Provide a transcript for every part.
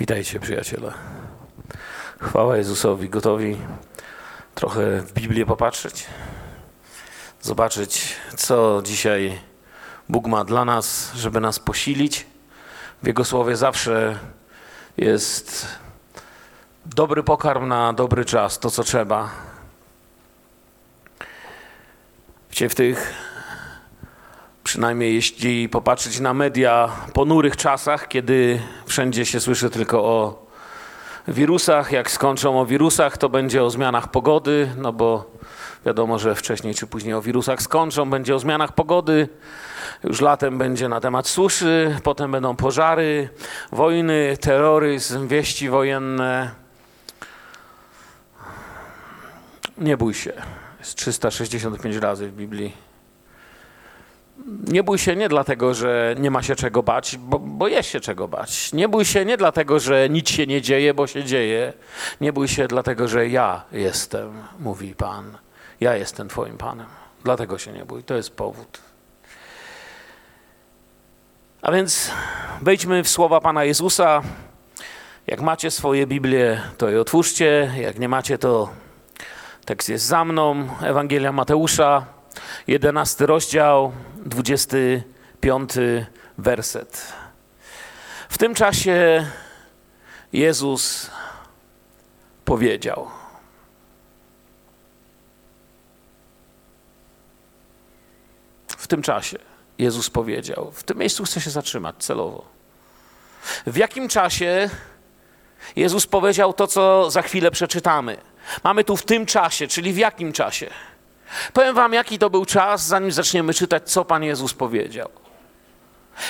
Witajcie, przyjaciele. Chwała Jezusowi. Gotowi trochę w Biblię popatrzeć? Zobaczyć, co dzisiaj Bóg ma dla nas, żeby nas posilić. W Jego słowie zawsze jest dobry pokarm na dobry czas, to co trzeba. Wiecie, w tych Przynajmniej jeśli popatrzeć na media ponurych czasach, kiedy wszędzie się słyszy tylko o wirusach, jak skończą o wirusach, to będzie o zmianach pogody, no bo wiadomo, że wcześniej czy później o wirusach skończą, będzie o zmianach pogody. Już latem będzie na temat suszy, potem będą pożary, wojny, terroryzm, wieści wojenne. Nie bój się. Jest 365 razy w Biblii nie bój się nie dlatego, że nie ma się czego bać, bo, bo jest się czego bać. Nie bój się nie dlatego, że nic się nie dzieje, bo się dzieje. Nie bój się dlatego, że ja jestem, mówi Pan. Ja jestem Twoim Panem. Dlatego się nie bój. To jest powód. A więc wejdźmy w słowa Pana Jezusa. Jak macie swoje Biblię, to je otwórzcie. Jak nie macie, to tekst jest za mną. Ewangelia Mateusza, 11 rozdział, 25 werset. W tym czasie Jezus powiedział: W tym czasie Jezus powiedział, w tym miejscu chcę się zatrzymać celowo. W jakim czasie Jezus powiedział to, co za chwilę przeczytamy? Mamy tu w tym czasie, czyli w jakim czasie? Powiem wam, jaki to był czas, zanim zaczniemy czytać, co Pan Jezus powiedział.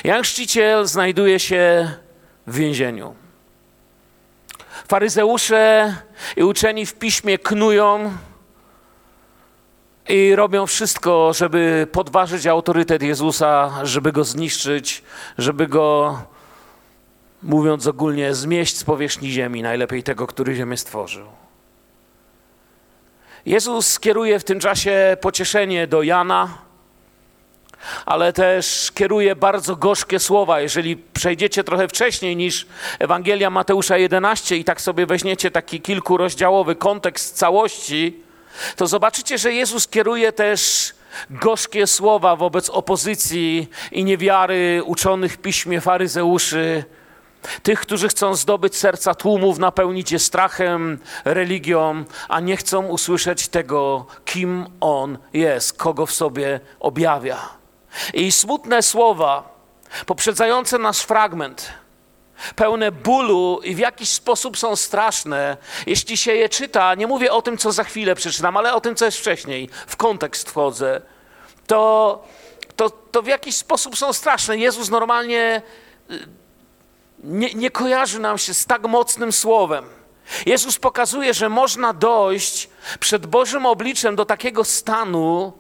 Jan Chrzciciel znajduje się w więzieniu. Faryzeusze i uczeni w piśmie knują i robią wszystko, żeby podważyć autorytet Jezusa, żeby go zniszczyć, żeby go, mówiąc ogólnie, zmieść z powierzchni ziemi, najlepiej tego, który ziemię stworzył. Jezus kieruje w tym czasie pocieszenie do Jana, ale też kieruje bardzo gorzkie słowa. Jeżeli przejdziecie trochę wcześniej niż Ewangelia Mateusza 11 i tak sobie weźmiecie taki kilkurozdziałowy kontekst całości, to zobaczycie, że Jezus kieruje też gorzkie słowa wobec opozycji i niewiary uczonych w piśmie faryzeuszy, tych, którzy chcą zdobyć serca tłumów, napełnić je strachem, religią, a nie chcą usłyszeć tego, kim On jest, kogo w sobie objawia. I smutne słowa, poprzedzające nasz fragment, pełne bólu i w jakiś sposób są straszne, jeśli się je czyta, nie mówię o tym, co za chwilę przeczytam, ale o tym, co jest wcześniej, w kontekst wchodzę, to, to, to w jakiś sposób są straszne. Jezus normalnie nie, nie kojarzy nam się z tak mocnym słowem. Jezus pokazuje, że można dojść przed Bożym obliczem do takiego stanu,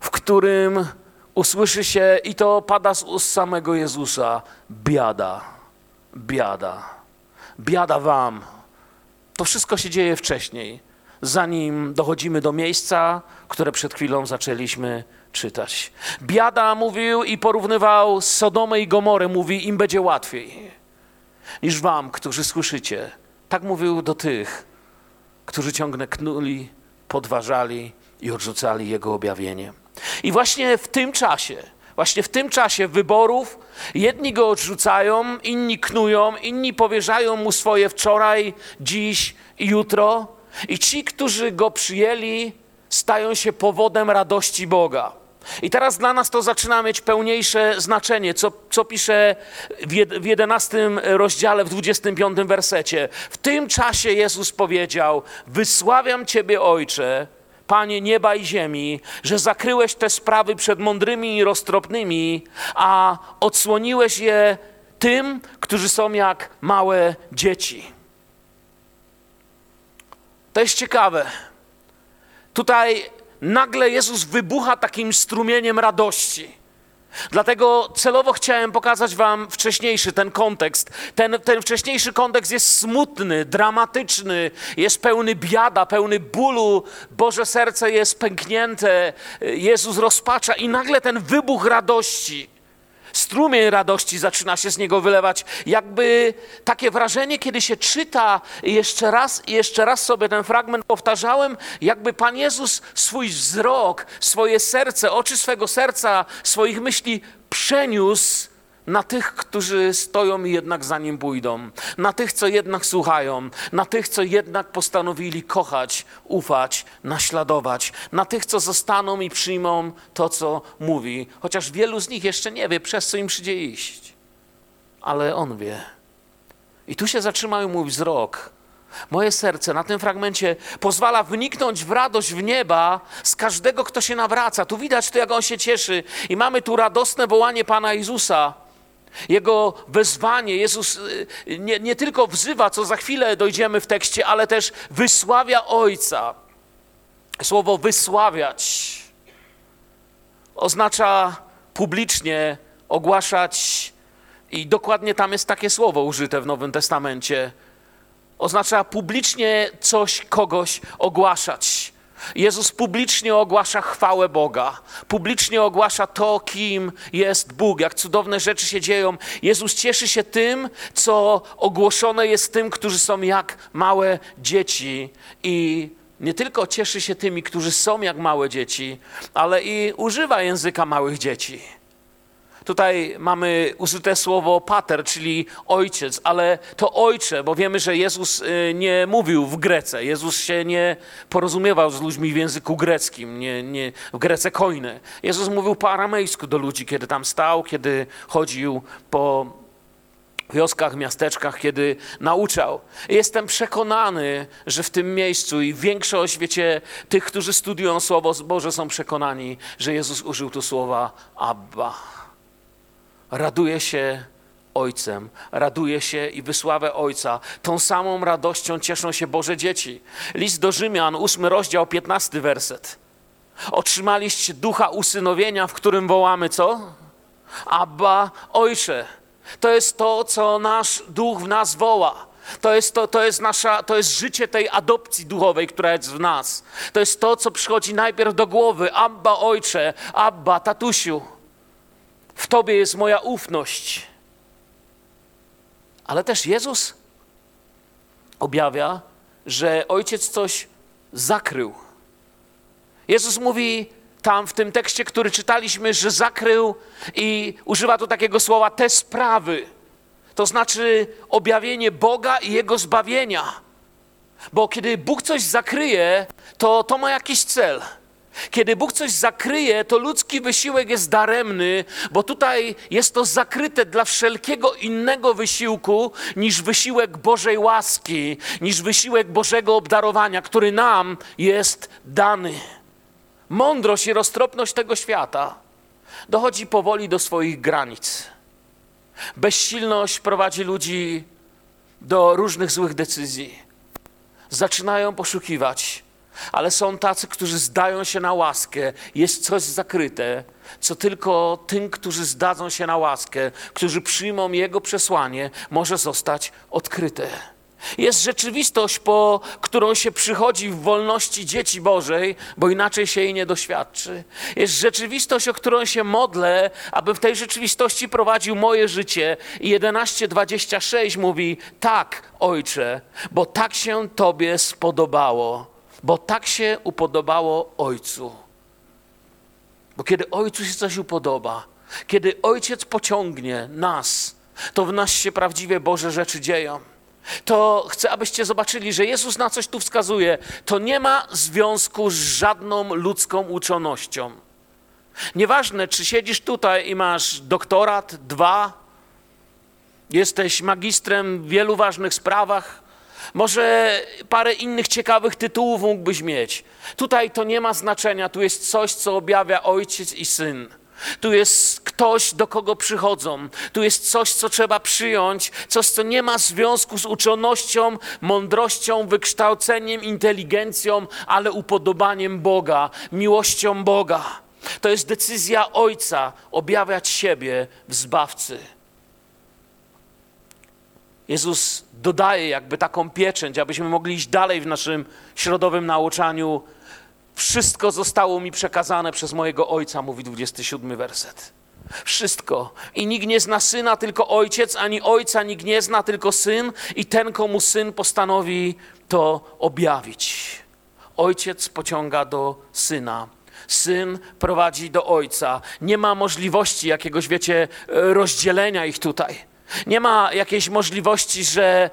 w którym usłyszy się, i to pada z ust samego Jezusa, biada, biada, biada wam. To wszystko się dzieje wcześniej, zanim dochodzimy do miejsca, które przed chwilą zaczęliśmy czytać. Biada mówił i porównywał Sodomę i Gomorę, mówi, im będzie łatwiej niż wam, którzy słyszycie. Tak mówił do tych, którzy ciągle knuli, podważali i odrzucali Jego objawienie. I właśnie w tym czasie, właśnie w tym czasie wyborów, jedni go odrzucają, inni knują, inni powierzają mu swoje wczoraj, dziś i jutro. I ci, którzy go przyjęli, stają się powodem radości Boga. I teraz dla nas to zaczyna mieć pełniejsze znaczenie, co, co pisze w 11 rozdziale, w 25 wersecie. W tym czasie Jezus powiedział: Wysławiam Ciebie, Ojcze, Panie nieba i ziemi, że zakryłeś te sprawy przed mądrymi i roztropnymi, a odsłoniłeś je tym, którzy są jak małe dzieci. To jest ciekawe. Tutaj nagle Jezus wybucha takim strumieniem radości. Dlatego celowo chciałem pokazać Wam wcześniejszy ten kontekst. Ten, ten wcześniejszy kontekst jest smutny, dramatyczny, jest pełny biada, pełny bólu. Boże serce jest pęknięte, Jezus rozpacza i nagle ten wybuch radości Strumień radości zaczyna się z niego wylewać. Jakby takie wrażenie, kiedy się czyta jeszcze raz i jeszcze raz sobie ten fragment powtarzałem, jakby Pan Jezus swój wzrok, swoje serce, oczy swego serca, swoich myśli przeniósł na tych, którzy stoją i jednak za nim pójdą, na tych, co jednak słuchają, na tych, co jednak postanowili kochać, ufać, naśladować, na tych, co zostaną i przyjmą to, co mówi, chociaż wielu z nich jeszcze nie wie, przez co im przyjdzie iść, ale on wie. I tu się zatrzymał mój wzrok. Moje serce na tym fragmencie pozwala wniknąć w radość w nieba z każdego, kto się nawraca. Tu widać to, jak on się cieszy. I mamy tu radosne wołanie Pana Jezusa. Jego wezwanie, Jezus y, nie, nie tylko wzywa, co za chwilę dojdziemy w tekście, ale też wysławia Ojca. Słowo wysławiać oznacza publicznie ogłaszać, i dokładnie tam jest takie słowo użyte w Nowym Testamencie. Oznacza publicznie coś, kogoś ogłaszać. Jezus publicznie ogłasza chwałę Boga, publicznie ogłasza to, kim jest Bóg, jak cudowne rzeczy się dzieją. Jezus cieszy się tym, co ogłoszone jest tym, którzy są jak małe dzieci i nie tylko cieszy się tymi, którzy są jak małe dzieci, ale i używa języka małych dzieci. Tutaj mamy użyte słowo pater, czyli ojciec, ale to ojcze, bo wiemy, że Jezus y, nie mówił w Grece. Jezus się nie porozumiewał z ludźmi w języku greckim, nie, nie, w Grece kojny. Jezus mówił po aramejsku do ludzi, kiedy tam stał, kiedy chodził po wioskach, miasteczkach, kiedy nauczał. Jestem przekonany, że w tym miejscu i większość, wiecie, tych, którzy studiują Słowo Boże są przekonani, że Jezus użył tu słowa Abba raduje się Ojcem, raduje się i wysławia Ojca. Tą samą radością cieszą się Boże dzieci. List do Rzymian, ósmy rozdział, piętnasty werset. Otrzymaliście ducha usynowienia, w którym wołamy co? Abba, Ojcze. To jest to, co nasz duch w nas woła. To jest, to, to, jest nasza, to jest życie tej adopcji duchowej, która jest w nas. To jest to, co przychodzi najpierw do głowy. Abba, Ojcze, Abba, tatusiu. W Tobie jest moja ufność. Ale też Jezus objawia, że ojciec coś zakrył. Jezus mówi tam w tym tekście, który czytaliśmy, że zakrył i używa tu takiego słowa te sprawy. To znaczy objawienie Boga i Jego zbawienia. Bo kiedy Bóg coś zakryje, to to ma jakiś cel. Kiedy Bóg coś zakryje, to ludzki wysiłek jest daremny, bo tutaj jest to zakryte dla wszelkiego innego wysiłku niż wysiłek Bożej łaski, niż wysiłek Bożego obdarowania, który nam jest dany. Mądrość i roztropność tego świata dochodzi powoli do swoich granic. Bezsilność prowadzi ludzi do różnych złych decyzji. Zaczynają poszukiwać ale są tacy, którzy zdają się na łaskę. Jest coś zakryte, co tylko tym, którzy zdadzą się na łaskę, którzy przyjmą Jego przesłanie, może zostać odkryte. Jest rzeczywistość, po którą się przychodzi w wolności dzieci Bożej, bo inaczej się jej nie doświadczy. Jest rzeczywistość, o którą się modlę, aby w tej rzeczywistości prowadził moje życie. I 11:26 mówi: Tak, ojcze, bo tak się Tobie spodobało bo tak się upodobało Ojcu. Bo kiedy Ojcu się coś upodoba, kiedy Ojciec pociągnie nas, to w nas się prawdziwie Boże rzeczy dzieją. To chcę, abyście zobaczyli, że Jezus na coś tu wskazuje. To nie ma związku z żadną ludzką uczonością. Nieważne, czy siedzisz tutaj i masz doktorat, dwa, jesteś magistrem w wielu ważnych sprawach, może parę innych ciekawych tytułów mógłbyś mieć. Tutaj to nie ma znaczenia, tu jest coś, co objawia ojciec i syn. Tu jest ktoś, do kogo przychodzą. Tu jest coś, co trzeba przyjąć, coś, co nie ma związku z uczonością, mądrością, wykształceniem, inteligencją, ale upodobaniem Boga, miłością Boga. To jest decyzja Ojca objawiać siebie w Zbawcy. Jezus dodaje jakby taką pieczęć, abyśmy mogli iść dalej w naszym środowym nauczaniu. Wszystko zostało mi przekazane przez mojego Ojca, mówi 27 werset. Wszystko. I nikt nie zna syna, tylko ojciec, ani ojca nikt nie zna, tylko syn, i ten, komu syn postanowi to objawić. Ojciec pociąga do syna. Syn prowadzi do ojca. Nie ma możliwości jakiegoś, wiecie, rozdzielenia ich tutaj. Nie ma jakiejś możliwości, że,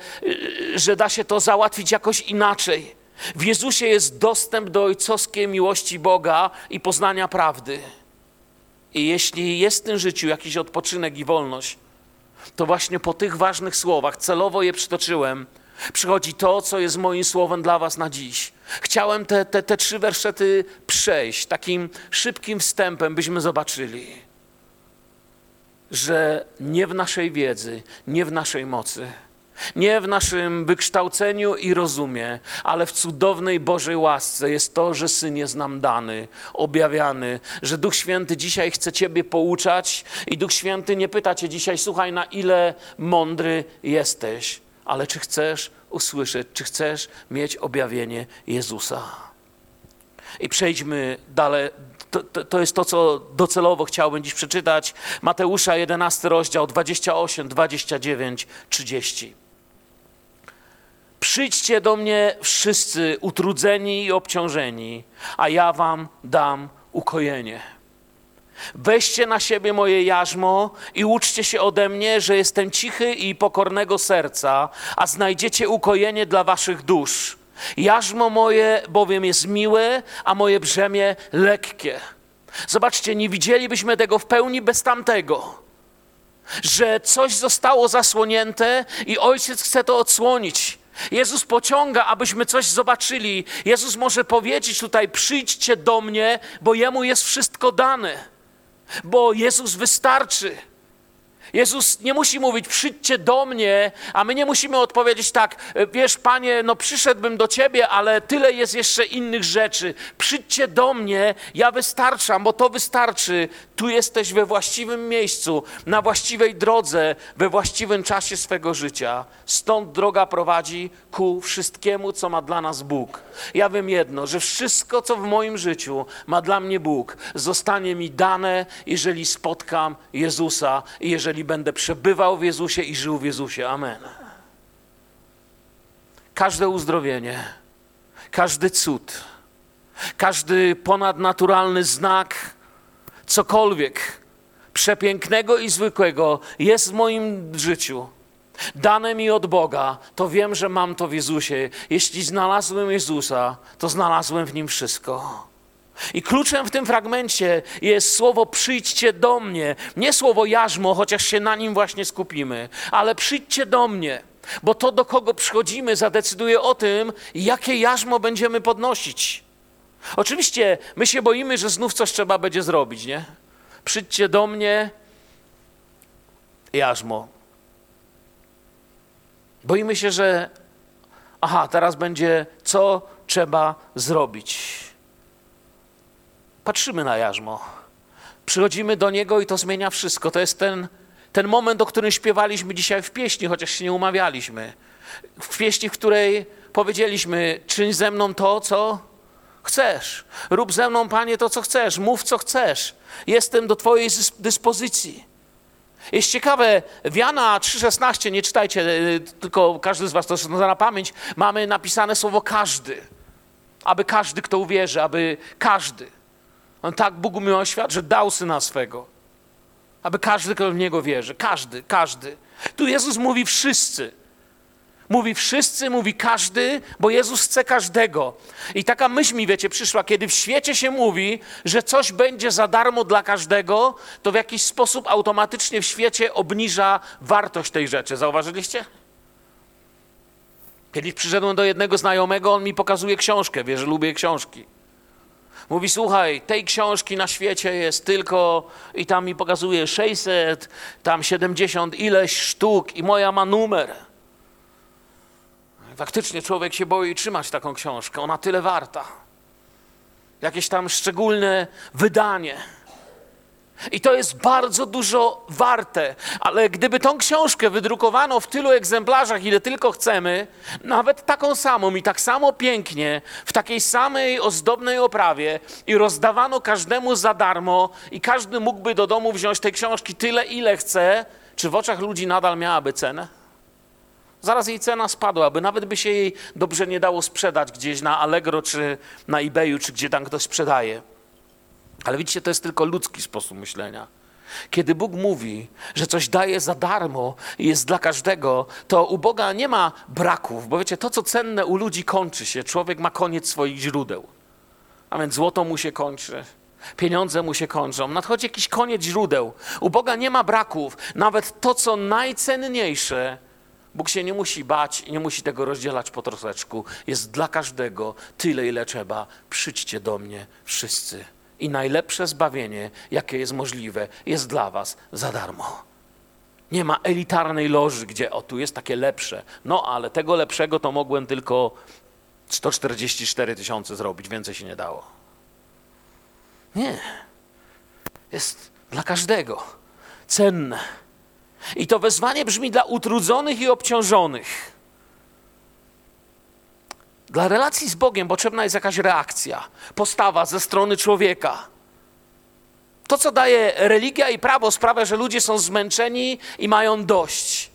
że da się to załatwić jakoś inaczej. W Jezusie jest dostęp do ojcowskiej miłości Boga i poznania prawdy. I jeśli jest w tym życiu jakiś odpoczynek i wolność, to właśnie po tych ważnych słowach, celowo je przytoczyłem, przychodzi to, co jest moim słowem dla Was na dziś. Chciałem te, te, te trzy werszety przejść takim szybkim wstępem, byśmy zobaczyli, że nie w naszej wiedzy, nie w naszej mocy, nie w naszym wykształceniu i rozumie, ale w cudownej Bożej łasce jest to, że Syn jest nam dany, objawiany, że Duch Święty dzisiaj chce Ciebie pouczać i Duch Święty nie pyta Cię dzisiaj, słuchaj, na ile mądry jesteś, ale czy chcesz usłyszeć, czy chcesz mieć objawienie Jezusa. I przejdźmy dalej. To, to, to, jest to, co docelowo chciałbym dziś przeczytać. Mateusza 11 rozdział 28, 29, 30. Przyjdźcie do mnie wszyscy utrudzeni i obciążeni, a ja wam dam ukojenie. Weźcie na siebie moje jarzmo i uczcie się ode mnie, że jestem cichy i pokornego serca, a znajdziecie ukojenie dla waszych dusz. Jarzmo moje bowiem jest miłe, a moje brzemię lekkie. Zobaczcie, nie widzielibyśmy tego w pełni bez tamtego. Że coś zostało zasłonięte i ojciec chce to odsłonić. Jezus pociąga, abyśmy coś zobaczyli. Jezus może powiedzieć tutaj: przyjdźcie do mnie, bo jemu jest wszystko dane bo Jezus wystarczy. Jezus nie musi mówić, przyjdźcie do mnie, a my nie musimy odpowiedzieć tak, wiesz, panie, no przyszedłbym do ciebie, ale tyle jest jeszcze innych rzeczy. Przyjdźcie do mnie, ja wystarczam, bo to wystarczy. Tu jesteś we właściwym miejscu, na właściwej drodze, we właściwym czasie swego życia. Stąd droga prowadzi ku wszystkiemu, co ma dla nas Bóg. Ja wiem jedno, że wszystko, co w moim życiu ma dla mnie Bóg, zostanie mi dane, jeżeli spotkam Jezusa i jeżeli będę przebywał w Jezusie i żył w Jezusie. Amen. Każde uzdrowienie, każdy cud, każdy ponadnaturalny znak, cokolwiek przepięknego i zwykłego jest w moim życiu dane mi od Boga, to wiem, że mam to w Jezusie. Jeśli znalazłem Jezusa, to znalazłem w nim wszystko. I kluczem w tym fragmencie jest słowo przyjdźcie do mnie. Nie słowo jarzmo, chociaż się na nim właśnie skupimy, ale przyjdźcie do mnie, bo to do kogo przychodzimy zadecyduje o tym, jakie jarzmo będziemy podnosić. Oczywiście my się boimy, że znów coś trzeba będzie zrobić, nie? Przyjdźcie do mnie, jarzmo. Boimy się, że aha, teraz będzie co trzeba zrobić. Patrzymy na jarzmo. Przychodzimy do niego i to zmienia wszystko. To jest ten, ten moment, o którym śpiewaliśmy dzisiaj w pieśni, chociaż się nie umawialiśmy. W pieśni, w której powiedzieliśmy: czyń ze mną to, co chcesz. Rób ze mną, panie, to, co chcesz. Mów, co chcesz. Jestem do Twojej dyspozycji. Jest ciekawe, w Jana 3,16, nie czytajcie, y, tylko każdy z was to zna na pamięć, mamy napisane słowo każdy. Aby każdy, kto uwierzy, aby każdy. On tak Bóg umiał świat, że dał syna swego. Aby każdy, kto w Niego wierzy. Każdy, każdy. Tu Jezus mówi wszyscy. Mówi wszyscy, mówi każdy, bo Jezus chce każdego. I taka myśl mi, wiecie, przyszła, kiedy w świecie się mówi, że coś będzie za darmo dla każdego, to w jakiś sposób automatycznie w świecie obniża wartość tej rzeczy. Zauważyliście? Kiedyś przyszedłem do jednego znajomego, on mi pokazuje książkę, wie, że lubię książki. Mówi, słuchaj, tej książki na świecie jest tylko, i tam mi pokazuje 600, tam 70 ileś sztuk i moja ma numer. Faktycznie człowiek się boi trzymać taką książkę, ona tyle warta. Jakieś tam szczególne wydanie. I to jest bardzo dużo warte, ale gdyby tą książkę wydrukowano w tylu egzemplarzach, ile tylko chcemy, nawet taką samą i tak samo pięknie, w takiej samej ozdobnej oprawie i rozdawano każdemu za darmo i każdy mógłby do domu wziąć tej książki tyle, ile chce, czy w oczach ludzi nadal miałaby cenę? Zaraz jej cena spadłaby, nawet by się jej dobrze nie dało sprzedać gdzieś na Allegro, czy na eBayu, czy gdzie tam ktoś sprzedaje. Ale widzicie, to jest tylko ludzki sposób myślenia. Kiedy Bóg mówi, że coś daje za darmo i jest dla każdego, to u Boga nie ma braków, bo wiecie, to co cenne u ludzi kończy się. Człowiek ma koniec swoich źródeł. A więc złoto mu się kończy, pieniądze mu się kończą, nadchodzi jakiś koniec źródeł. U Boga nie ma braków. Nawet to, co najcenniejsze, Bóg się nie musi bać i nie musi tego rozdzielać po troszeczku. Jest dla każdego tyle, ile trzeba. Przyjdźcie do mnie wszyscy i najlepsze zbawienie, jakie jest możliwe, jest dla Was za darmo. Nie ma elitarnej loży, gdzie o tu jest takie lepsze. No ale tego lepszego to mogłem tylko 144 tysiące zrobić, więcej się nie dało. Nie. Jest dla każdego cenne. I to wezwanie brzmi dla utrudzonych i obciążonych. Dla relacji z Bogiem potrzebna jest jakaś reakcja, postawa ze strony człowieka. To, co daje religia i prawo, sprawia, że ludzie są zmęczeni i mają dość.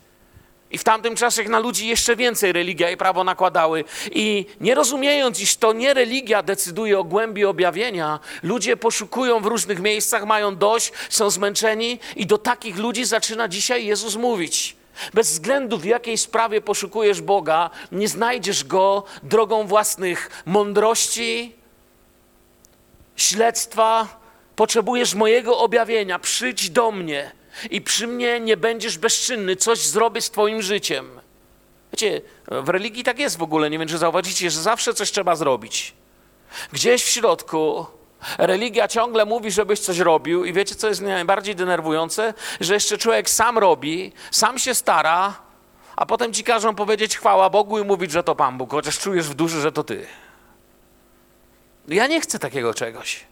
I w tamtym czasie na ludzi jeszcze więcej religia i prawo nakładały. I nie rozumiejąc, iż to nie religia decyduje o głębi objawienia, ludzie poszukują w różnych miejscach, mają dość, są zmęczeni i do takich ludzi zaczyna dzisiaj Jezus mówić. Bez względu w jakiej sprawie poszukujesz Boga, nie znajdziesz Go drogą własnych mądrości, śledztwa. Potrzebujesz mojego objawienia. Przyjdź do mnie i przy mnie nie będziesz bezczynny. Coś zrobię z Twoim życiem. Wiecie, w religii tak jest w ogóle. Nie wiem, czy zauważycie, że zawsze coś trzeba zrobić. Gdzieś w środku Religia ciągle mówi, żebyś coś robił, i wiecie, co jest najbardziej denerwujące? Że jeszcze człowiek sam robi, sam się stara, a potem ci każą powiedzieć chwała Bogu i mówić, że to Pan Bóg, chociaż czujesz w duszy, że to ty. Ja nie chcę takiego czegoś.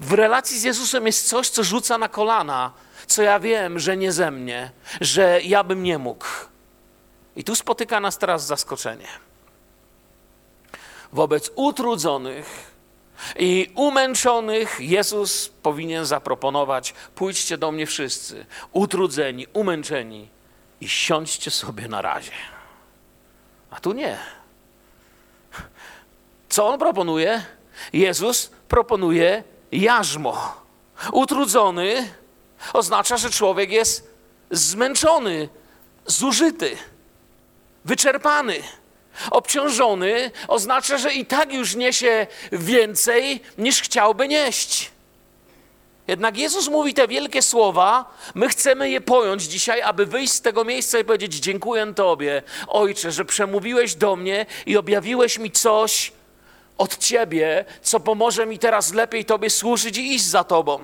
W relacji z Jezusem jest coś, co rzuca na kolana, co ja wiem, że nie ze mnie, że ja bym nie mógł. I tu spotyka nas teraz zaskoczenie. Wobec utrudzonych, i umęczonych Jezus powinien zaproponować: pójdźcie do mnie wszyscy, utrudzeni, umęczeni i siądźcie sobie na razie. A tu nie. Co on proponuje? Jezus proponuje jarzmo. Utrudzony oznacza, że człowiek jest zmęczony, zużyty, wyczerpany. Obciążony oznacza, że i tak już niesie więcej niż chciałby nieść. Jednak Jezus mówi te wielkie słowa, my chcemy je pojąć dzisiaj, aby wyjść z tego miejsca i powiedzieć: Dziękuję Tobie, Ojcze, że przemówiłeś do mnie i objawiłeś mi coś od Ciebie, co pomoże mi teraz lepiej Tobie służyć i iść za Tobą,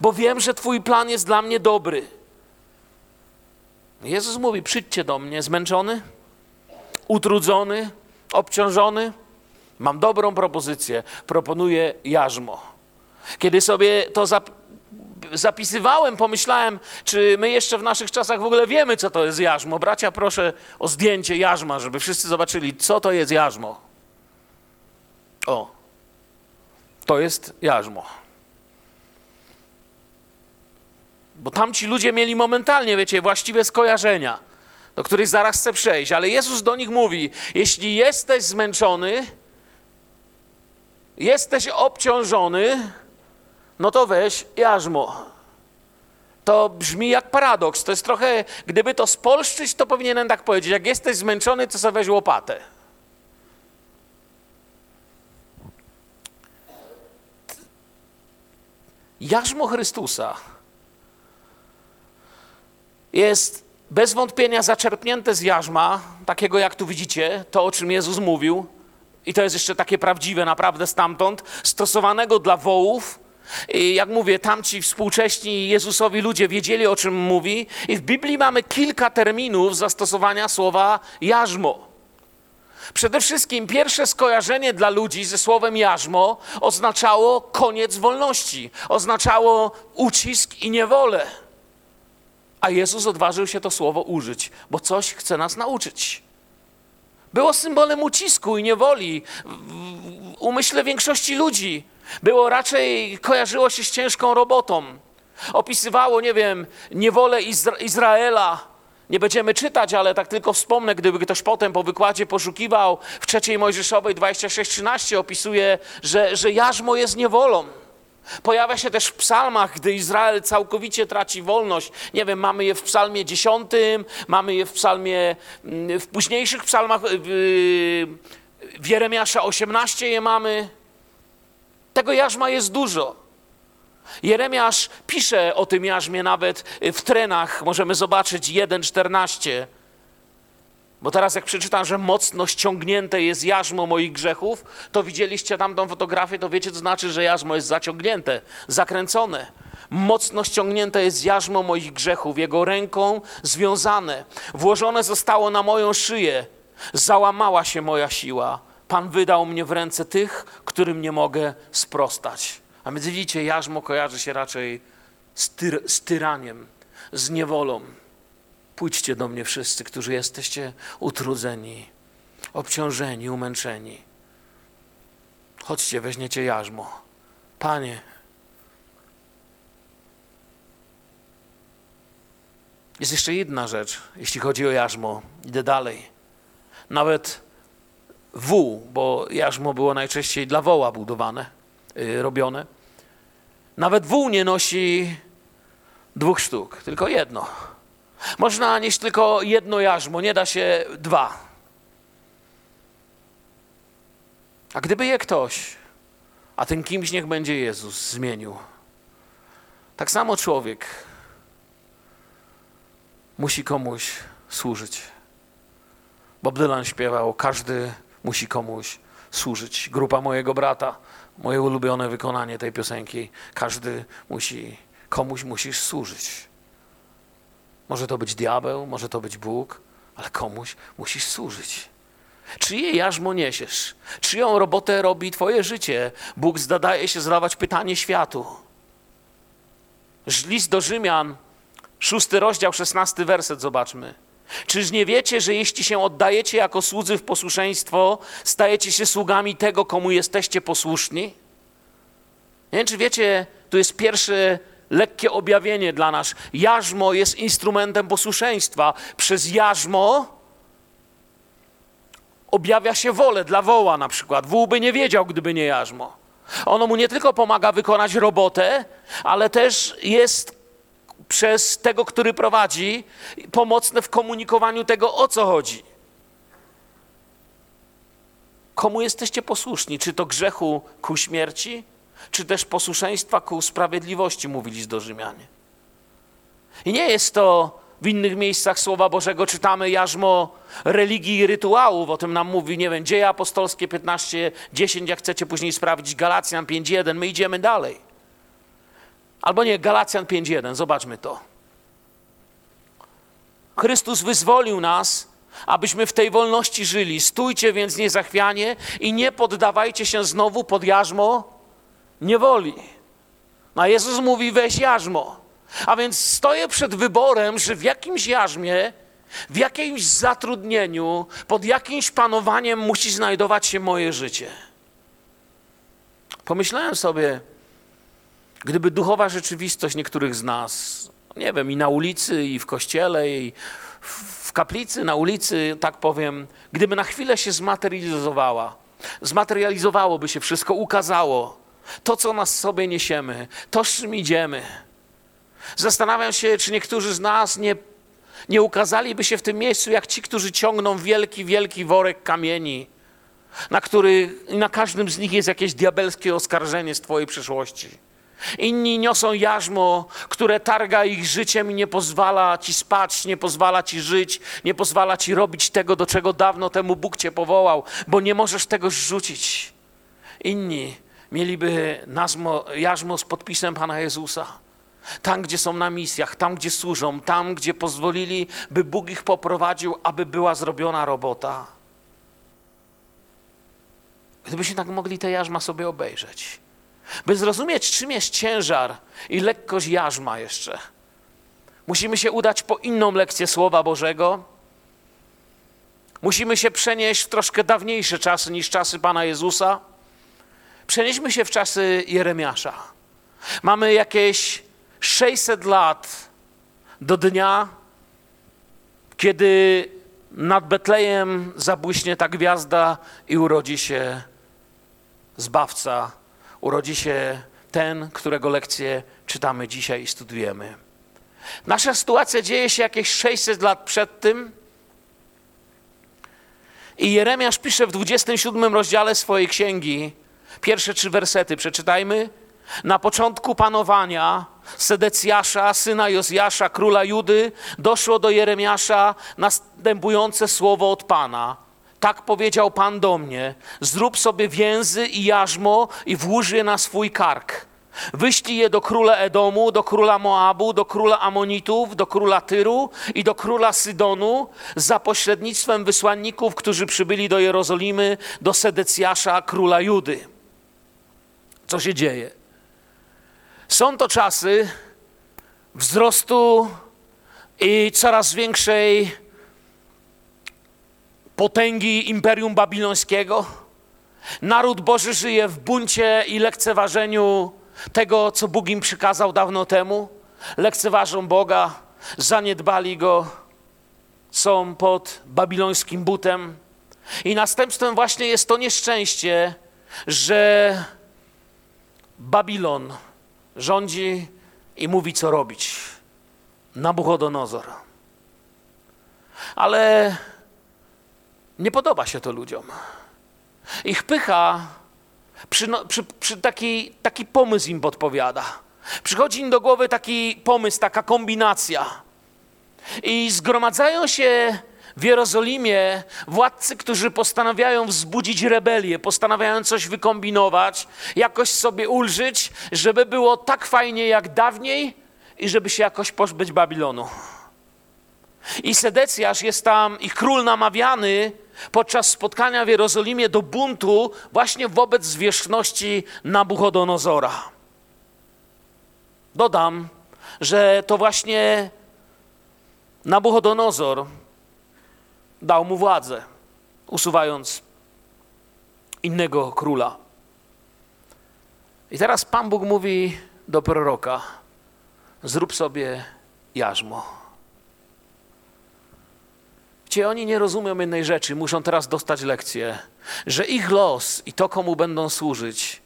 bo wiem, że Twój plan jest dla mnie dobry. Jezus mówi: Przyjdźcie do mnie, zmęczony utrudzony, obciążony, mam dobrą propozycję. Proponuję jarzmo. Kiedy sobie to zap zapisywałem, pomyślałem, czy my jeszcze w naszych czasach w ogóle wiemy, co to jest jarzmo. Bracia, proszę o zdjęcie jarzma, żeby wszyscy zobaczyli, co to jest jarzmo. O, to jest jarzmo. Bo tamci ludzie mieli momentalnie, wiecie, właściwe skojarzenia do których zaraz chcę przejść, ale Jezus do nich mówi: Jeśli jesteś zmęczony, jesteś obciążony, no to weź jarzmo. To brzmi jak paradoks. To jest trochę, gdyby to spolszczyć, to powinienem tak powiedzieć. Jak jesteś zmęczony, to sobie weź łopatę. Jarzmo Chrystusa jest bez wątpienia zaczerpnięte z jarzma, takiego jak tu widzicie, to o czym Jezus mówił, i to jest jeszcze takie prawdziwe, naprawdę stamtąd, stosowanego dla wołów. I jak mówię, tamci współcześni Jezusowi ludzie wiedzieli, o czym mówi, i w Biblii mamy kilka terminów zastosowania słowa jarzmo. Przede wszystkim pierwsze skojarzenie dla ludzi ze słowem jarzmo oznaczało koniec wolności, oznaczało ucisk i niewolę. A Jezus odważył się to słowo użyć, bo coś chce nas nauczyć. Było symbolem ucisku i niewoli w umyśle większości ludzi. Było raczej, kojarzyło się z ciężką robotą. Opisywało, nie wiem, niewolę Izra Izraela, nie będziemy czytać, ale tak tylko wspomnę, gdyby ktoś potem po wykładzie poszukiwał, w trzeciej Mojżeszowej 26:13 opisuje, że, że jarzmo jest niewolą. Pojawia się też w psalmach, gdy Izrael całkowicie traci wolność. Nie wiem, mamy je w psalmie 10, mamy je w psalmie, mm, w późniejszych psalmach, w, Jeremiasza 18 je mamy. Tego jarzma jest dużo. Jeremiasz pisze o tym jarzmie nawet w trenach, możemy zobaczyć 1,14. Bo teraz jak przeczytam, że mocno ściągnięte jest jarzmo moich grzechów, to widzieliście tamtą fotografię, to wiecie, co znaczy, że jarzmo jest zaciągnięte, zakręcone. Mocno ściągnięte jest jarzmo moich grzechów, jego ręką związane. Włożone zostało na moją szyję. Załamała się moja siła. Pan wydał mnie w ręce tych, którym nie mogę sprostać. A więc widzicie, jarzmo kojarzy się raczej z, tyr, z tyraniem, z niewolą. Pójdźcie do mnie wszyscy, którzy jesteście utrudzeni, obciążeni, umęczeni. Chodźcie, weźmiecie jarzmo. Panie, jest jeszcze jedna rzecz, jeśli chodzi o jarzmo. Idę dalej. Nawet wół, bo jarzmo było najczęściej dla woła budowane Y, robione. Nawet wół nie nosi dwóch sztuk, tylko jedno. Można nieść tylko jedno jarzmo, nie da się dwa. A gdyby je ktoś, a tym kimś niech będzie Jezus, zmienił, tak samo człowiek musi komuś służyć. Bob Dylan śpiewał, każdy musi komuś służyć. Grupa mojego brata moje ulubione wykonanie tej piosenki. Każdy musi, komuś musisz służyć. Może to być diabeł, może to być Bóg, ale komuś musisz służyć. Czyje jarzmo niesiesz? Czyją robotę robi Twoje życie? Bóg zdaje się zadawać pytanie światu. List do Rzymian, szósty rozdział, szesnasty werset, zobaczmy. Czyż nie wiecie, że jeśli się oddajecie jako słudzy w posłuszeństwo, stajecie się sługami tego, komu jesteście posłuszni? Nie wiem, czy wiecie, tu jest pierwsze lekkie objawienie dla nas. Jarzmo jest instrumentem posłuszeństwa. Przez jarzmo objawia się wolę dla woła na przykład. Wół by nie wiedział, gdyby nie jarzmo. Ono mu nie tylko pomaga wykonać robotę, ale też jest przez tego, który prowadzi, pomocne w komunikowaniu tego, o co chodzi. Komu jesteście posłuszni? Czy to grzechu ku śmierci, czy też posłuszeństwa ku sprawiedliwości, mówili do Rzymianie. I nie jest to w innych miejscach Słowa Bożego czytamy jarzmo religii i rytuałów, o tym nam mówi, nie wiem, Dzieje Apostolskie 15, 10, jak chcecie później sprawdzić, Galacjan 5.1, my idziemy dalej. Albo nie, Galacjan 5.1, zobaczmy to. Chrystus wyzwolił nas, abyśmy w tej wolności żyli. Stójcie więc niezachwianie i nie poddawajcie się znowu pod jarzmo niewoli. A Jezus mówi, weź jarzmo. A więc stoję przed wyborem, że w jakimś jarzmie, w jakimś zatrudnieniu, pod jakimś panowaniem musi znajdować się moje życie. Pomyślałem sobie, Gdyby duchowa rzeczywistość niektórych z nas, nie wiem, i na ulicy, i w kościele, i w kaplicy, na ulicy, tak powiem, gdyby na chwilę się zmaterializowała, zmaterializowałoby się wszystko, ukazało to, co nas sobie niesiemy, to, z czym idziemy. Zastanawiam się, czy niektórzy z nas nie, nie ukazaliby się w tym miejscu, jak ci, którzy ciągną wielki, wielki worek kamieni, na który na każdym z nich jest jakieś diabelskie oskarżenie z Twojej przeszłości. Inni niosą jarzmo, które targa ich życiem i nie pozwala ci spać, nie pozwala ci żyć, nie pozwala ci robić tego, do czego dawno temu Bóg cię powołał, bo nie możesz tego zrzucić. Inni mieliby nazmo, jarzmo z podpisem Pana Jezusa. Tam, gdzie są na misjach, tam, gdzie służą, tam, gdzie pozwolili, by Bóg ich poprowadził, aby była zrobiona robota. Gdybyśmy tak mogli te jarzma sobie obejrzeć. By zrozumieć, czym jest ciężar i lekkość jarzma jeszcze, musimy się udać po inną lekcję Słowa Bożego. Musimy się przenieść w troszkę dawniejsze czasy niż czasy Pana Jezusa. Przenieśmy się w czasy Jeremiasza. Mamy jakieś 600 lat do dnia, kiedy nad Betlejem zabłyśnie ta gwiazda i urodzi się Zbawca, urodzi się ten, którego lekcję czytamy dzisiaj i studujemy. Nasza sytuacja dzieje się jakieś 600 lat przed tym. I Jeremiasz pisze w 27 rozdziale swojej księgi, pierwsze trzy wersety, przeczytajmy. Na początku panowania Sedecjasza, syna Jozjasza, króla Judy, doszło do Jeremiasza następujące słowo od Pana. Tak powiedział Pan do mnie: Zrób sobie więzy i jarzmo i włóż je na swój kark. Wyślij je do króla Edomu, do króla Moabu, do króla Amonitów, do króla Tyru i do króla Sydonu za pośrednictwem wysłanników, którzy przybyli do Jerozolimy, do Sedecjasza, króla Judy. Co się dzieje? Są to czasy wzrostu i coraz większej potęgi Imperium Babilońskiego. Naród Boży żyje w buncie i lekceważeniu tego, co Bóg im przykazał dawno temu. Lekceważą Boga, zaniedbali Go, są pod babilońskim butem. I następstwem właśnie jest to nieszczęście, że Babilon rządzi i mówi, co robić. Nabuchodonozor. Ale nie podoba się to ludziom. Ich pycha przy, przy, przy taki, taki pomysł im podpowiada. Przychodzi im do głowy taki pomysł, taka kombinacja. I zgromadzają się w Jerozolimie władcy, którzy postanawiają wzbudzić rebelię, postanawiają coś wykombinować, jakoś sobie ulżyć, żeby było tak fajnie jak dawniej i żeby się jakoś pozbyć Babilonu. I Sedecjasz jest tam, ich król namawiany podczas spotkania w Jerozolimie do buntu właśnie wobec zwierzchności Nabuchodonozora. Dodam, że to właśnie Nabuchodonozor dał mu władzę, usuwając innego króla. I teraz Pan Bóg mówi do proroka: zrób sobie jarzmo. Gdzie oni nie rozumią jednej rzeczy, muszą teraz dostać lekcję, że ich los i to, komu będą służyć,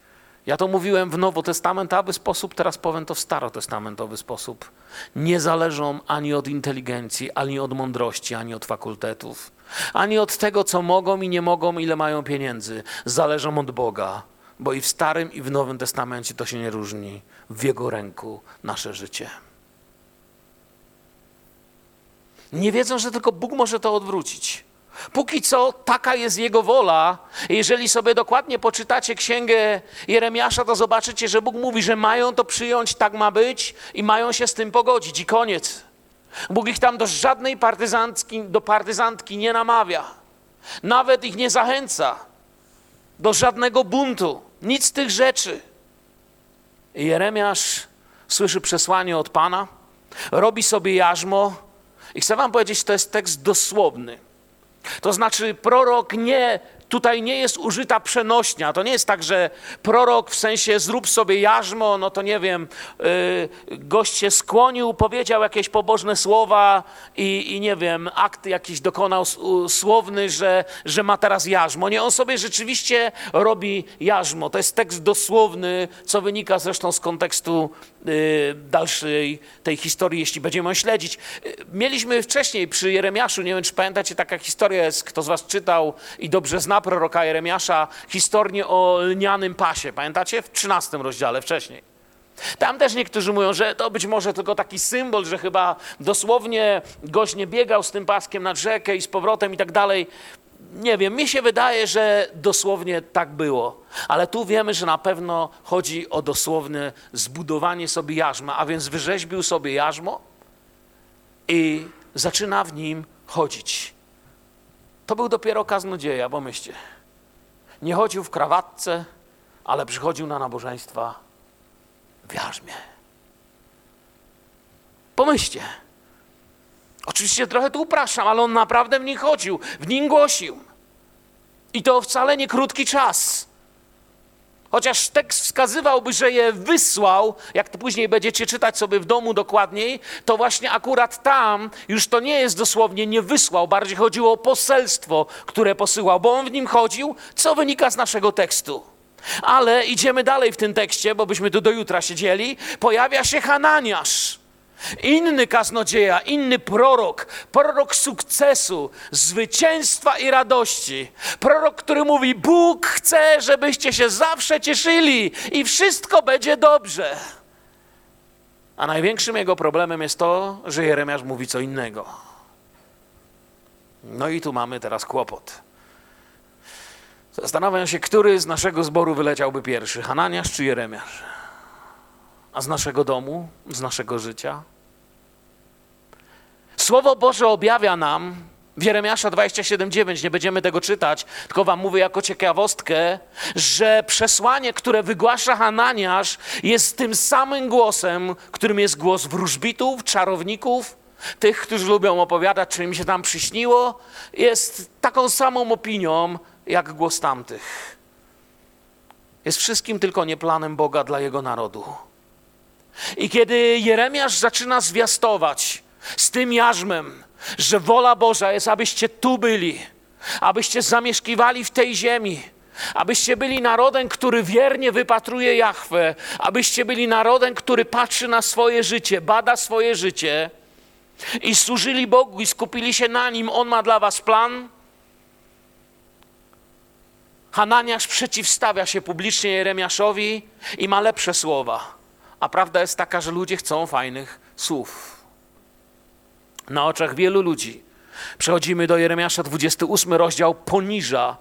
ja to mówiłem w nowotestamentowy sposób, teraz powiem to w starotestamentowy sposób. Nie zależą ani od inteligencji, ani od mądrości, ani od fakultetów, ani od tego, co mogą i nie mogą, ile mają pieniędzy. Zależą od Boga, bo i w Starym, i w Nowym Testamencie to się nie różni. W Jego ręku nasze życie. Nie wiedzą, że tylko Bóg może to odwrócić. Póki co taka jest Jego wola. Jeżeli sobie dokładnie poczytacie księgę Jeremiasza, to zobaczycie, że Bóg mówi, że mają to przyjąć, tak ma być i mają się z tym pogodzić. I koniec. Bóg ich tam do żadnej partyzantki, do partyzantki nie namawia. Nawet ich nie zachęca do żadnego buntu. Nic z tych rzeczy. I Jeremiasz słyszy przesłanie od Pana, robi sobie jarzmo, i chcę wam powiedzieć, to jest tekst dosłowny. To znaczy, prorok nie, tutaj nie jest użyta przenośnia. To nie jest tak, że prorok w sensie zrób sobie jarzmo, no to nie wiem, yy, gość się skłonił, powiedział jakieś pobożne słowa i, i nie wiem, akt jakiś dokonał słowny, że, że ma teraz jarzmo. Nie, on sobie rzeczywiście robi jarzmo. To jest tekst dosłowny, co wynika zresztą z kontekstu Y, dalszej tej historii, jeśli będziemy ją śledzić. Y, mieliśmy wcześniej przy Jeremiaszu, nie wiem czy pamiętacie, taka historia jest, kto z was czytał i dobrze zna proroka Jeremiasza, historię o lnianym pasie. Pamiętacie? W 13 rozdziale wcześniej. Tam też niektórzy mówią, że to być może tylko taki symbol, że chyba dosłownie gość nie biegał z tym paskiem nad rzekę i z powrotem i tak dalej nie wiem, mi się wydaje, że dosłownie tak było. Ale tu wiemy, że na pewno chodzi o dosłowne zbudowanie sobie jarzma, a więc wyrzeźbił sobie jarzmo i zaczyna w nim chodzić. To był dopiero kaznodzieja, bo myślcie. nie chodził w krawatce, ale przychodził na nabożeństwa w jarzmie. Pomyślcie. Oczywiście trochę tu upraszczam, ale on naprawdę w nim chodził, w nim głosił. I to wcale nie krótki czas. Chociaż tekst wskazywałby, że je wysłał, jak to później będziecie czytać sobie w domu dokładniej, to właśnie akurat tam już to nie jest dosłownie nie wysłał, bardziej chodziło o poselstwo, które posyłał, bo on w nim chodził, co wynika z naszego tekstu. Ale idziemy dalej w tym tekście, bo byśmy tu do jutra siedzieli. Pojawia się Hananiasz. Inny kaznodzieja, inny prorok, prorok sukcesu, zwycięstwa i radości. Prorok, który mówi: Bóg chce, żebyście się zawsze cieszyli i wszystko będzie dobrze. A największym jego problemem jest to, że Jeremiasz mówi co innego. No i tu mamy teraz kłopot. Zastanawiam się, który z naszego zboru wyleciałby pierwszy: Hananiasz czy Jeremiasz? A z naszego domu, z naszego życia? Słowo Boże objawia nam w Jeremiasza 27:9, nie będziemy tego czytać, tylko wam mówię jako ciekawostkę, że przesłanie, które wygłasza Hananiasz, jest tym samym głosem, którym jest głos wróżbitów, czarowników, tych, którzy lubią opowiadać, czy im się tam przyśniło, jest taką samą opinią jak głos tamtych. Jest wszystkim tylko nie planem Boga dla jego narodu. I kiedy Jeremiasz zaczyna zwiastować z tym jarzmem, że wola Boża jest, abyście tu byli, abyście zamieszkiwali w tej ziemi, abyście byli narodem, który wiernie wypatruje Jahwe, abyście byli narodem, który patrzy na swoje życie, bada swoje życie i służyli Bogu i skupili się na Nim. On ma dla was plan. Hananiasz przeciwstawia się publicznie Jeremiaszowi i ma lepsze słowa. A prawda jest taka, że ludzie chcą fajnych słów. Na oczach wielu ludzi przechodzimy do Jeremiasza, 28 rozdział poniża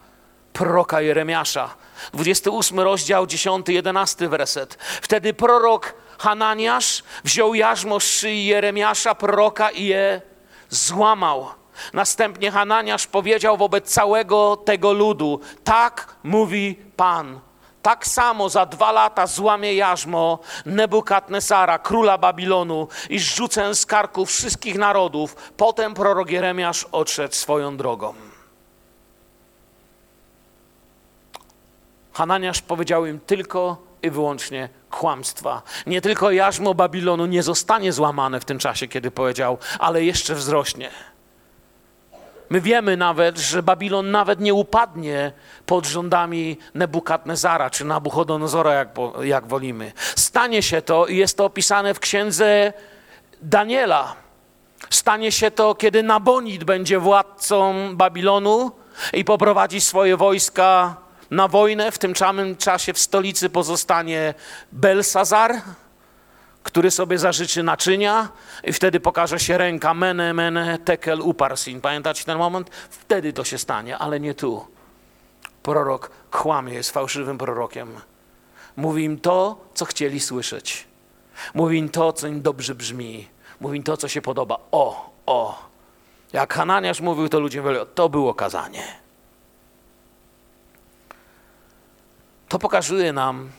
proroka Jeremiasza. 28 rozdział, 10, 11 werset. Wtedy prorok Hananiasz wziął jarzmo z szyi Jeremiasza, proroka i je złamał. Następnie Hananiasz powiedział wobec całego tego ludu: Tak mówi Pan. Tak samo za dwa lata złamie jarzmo Nebukadnesara, króla Babilonu i zrzucę z karku wszystkich narodów. Potem prorok Jeremiasz odszedł swoją drogą. Hananiasz powiedział im tylko i wyłącznie kłamstwa. Nie tylko jarzmo Babilonu nie zostanie złamane w tym czasie, kiedy powiedział, ale jeszcze wzrośnie. My wiemy nawet, że Babilon nawet nie upadnie pod rządami Nebukadnezara czy Nabuchodonozora, jak, jak wolimy. Stanie się to i jest to opisane w księdze Daniela. Stanie się to, kiedy Nabonid będzie władcą Babilonu i poprowadzi swoje wojska na wojnę. W tym samym czasie w stolicy pozostanie Belsazar, który sobie zażyczy naczynia i wtedy pokaże się ręka mene, mene, tekel, uparsin. Pamiętacie ten moment? Wtedy to się stanie, ale nie tu. Prorok kłamie, jest fałszywym prorokiem. Mówi im to, co chcieli słyszeć. Mówi im to, co im dobrze brzmi. Mówi im to, co się podoba. O, o. Jak Hananiasz mówił, to ludzie mówili, to było kazanie. To pokazuje nam,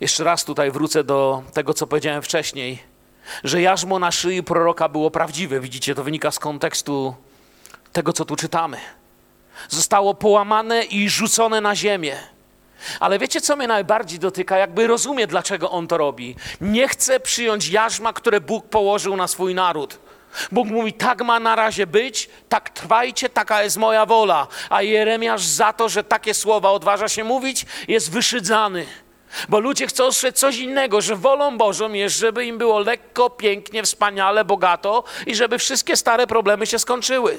jeszcze raz tutaj wrócę do tego, co powiedziałem wcześniej, że jarzmo na szyi proroka było prawdziwe. Widzicie, to wynika z kontekstu tego, co tu czytamy. Zostało połamane i rzucone na ziemię. Ale wiecie, co mnie najbardziej dotyka? Jakby rozumie, dlaczego on to robi. Nie chce przyjąć jarzma, które Bóg położył na swój naród. Bóg mówi, tak ma na razie być, tak trwajcie, taka jest moja wola. A Jeremiasz za to, że takie słowa odważa się mówić, jest wyszydzany. Bo ludzie chcą usłyszeć coś innego, że wolą Bożą jest, żeby im było lekko, pięknie, wspaniale, bogato i żeby wszystkie stare problemy się skończyły.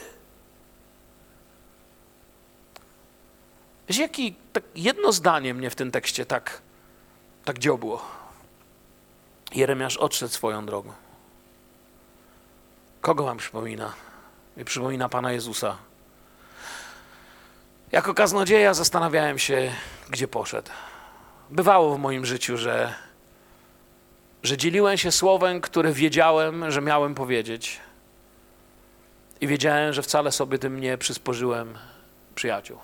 Wiecie, jaki, tak jedno zdanie mnie w tym tekście tak, tak dziobło. Jeremiasz odszedł swoją drogą. Kogo wam przypomina? Mi przypomina Pana Jezusa. Jako kaznodzieja zastanawiałem się, gdzie poszedł. Bywało w moim życiu, że, że dzieliłem się słowem, które wiedziałem, że miałem powiedzieć. I wiedziałem, że wcale sobie tym nie przysporzyłem przyjaciół.